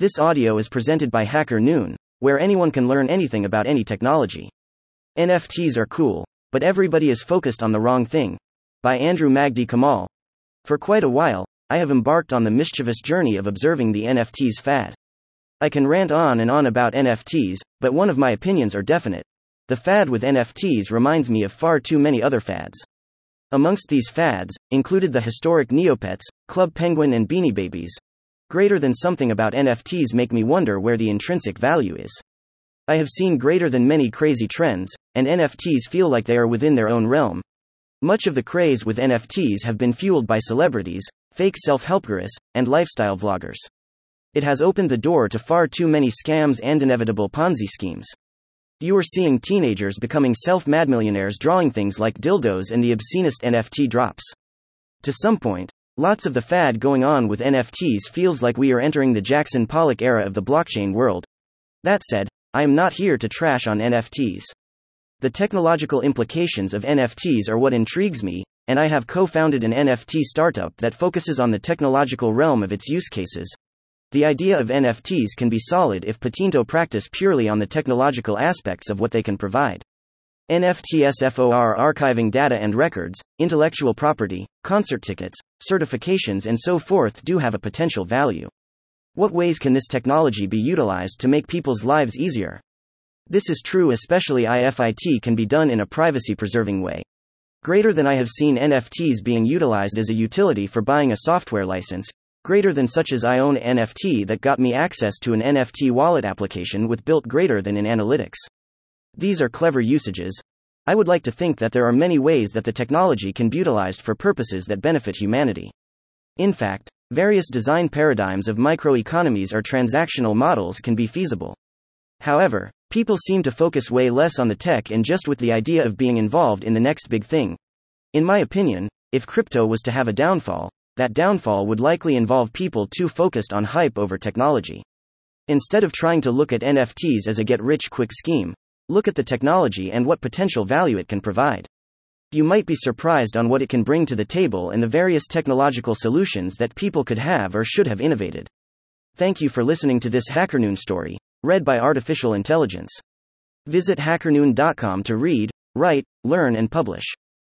This audio is presented by Hacker Noon, where anyone can learn anything about any technology. NFTs are cool, but everybody is focused on the wrong thing. By Andrew Magdi Kamal. For quite a while, I have embarked on the mischievous journey of observing the NFTs fad. I can rant on and on about NFTs, but one of my opinions are definite. The fad with NFTs reminds me of far too many other fads. Amongst these fads, included the historic Neopets, Club Penguin, and Beanie Babies. Greater than something about NFTs make me wonder where the intrinsic value is. I have seen greater than many crazy trends, and NFTs feel like they are within their own realm. Much of the craze with NFTs have been fueled by celebrities, fake self help gurus, and lifestyle vloggers. It has opened the door to far too many scams and inevitable Ponzi schemes. You are seeing teenagers becoming self mad millionaires drawing things like dildos and the obscenest NFT drops. To some point, lots of the fad going on with NFTs feels like we are entering the Jackson Pollock era of the blockchain world. That said, I am not here to trash on NFTs. The technological implications of NFTs are what intrigues me, and I have co founded an NFT startup that focuses on the technological realm of its use cases, the idea of NFTs can be solid if Patinto practice purely on the technological aspects of what they can provide. NFTs for archiving data and records, intellectual property, concert tickets, certifications, and so forth do have a potential value. What ways can this technology be utilized to make people's lives easier? This is true, especially if it can be done in a privacy preserving way. Greater than I have seen NFTs being utilized as a utility for buying a software license, Greater than such as I own NFT that got me access to an NFT wallet application with built greater than in analytics. These are clever usages. I would like to think that there are many ways that the technology can be utilized for purposes that benefit humanity. In fact, various design paradigms of microeconomies or transactional models can be feasible. However, people seem to focus way less on the tech and just with the idea of being involved in the next big thing. In my opinion, if crypto was to have a downfall, that downfall would likely involve people too focused on hype over technology. Instead of trying to look at NFTs as a get rich quick scheme, look at the technology and what potential value it can provide. You might be surprised on what it can bring to the table and the various technological solutions that people could have or should have innovated. Thank you for listening to this HackerNoon story, read by Artificial Intelligence. Visit hackernoon.com to read, write, learn, and publish.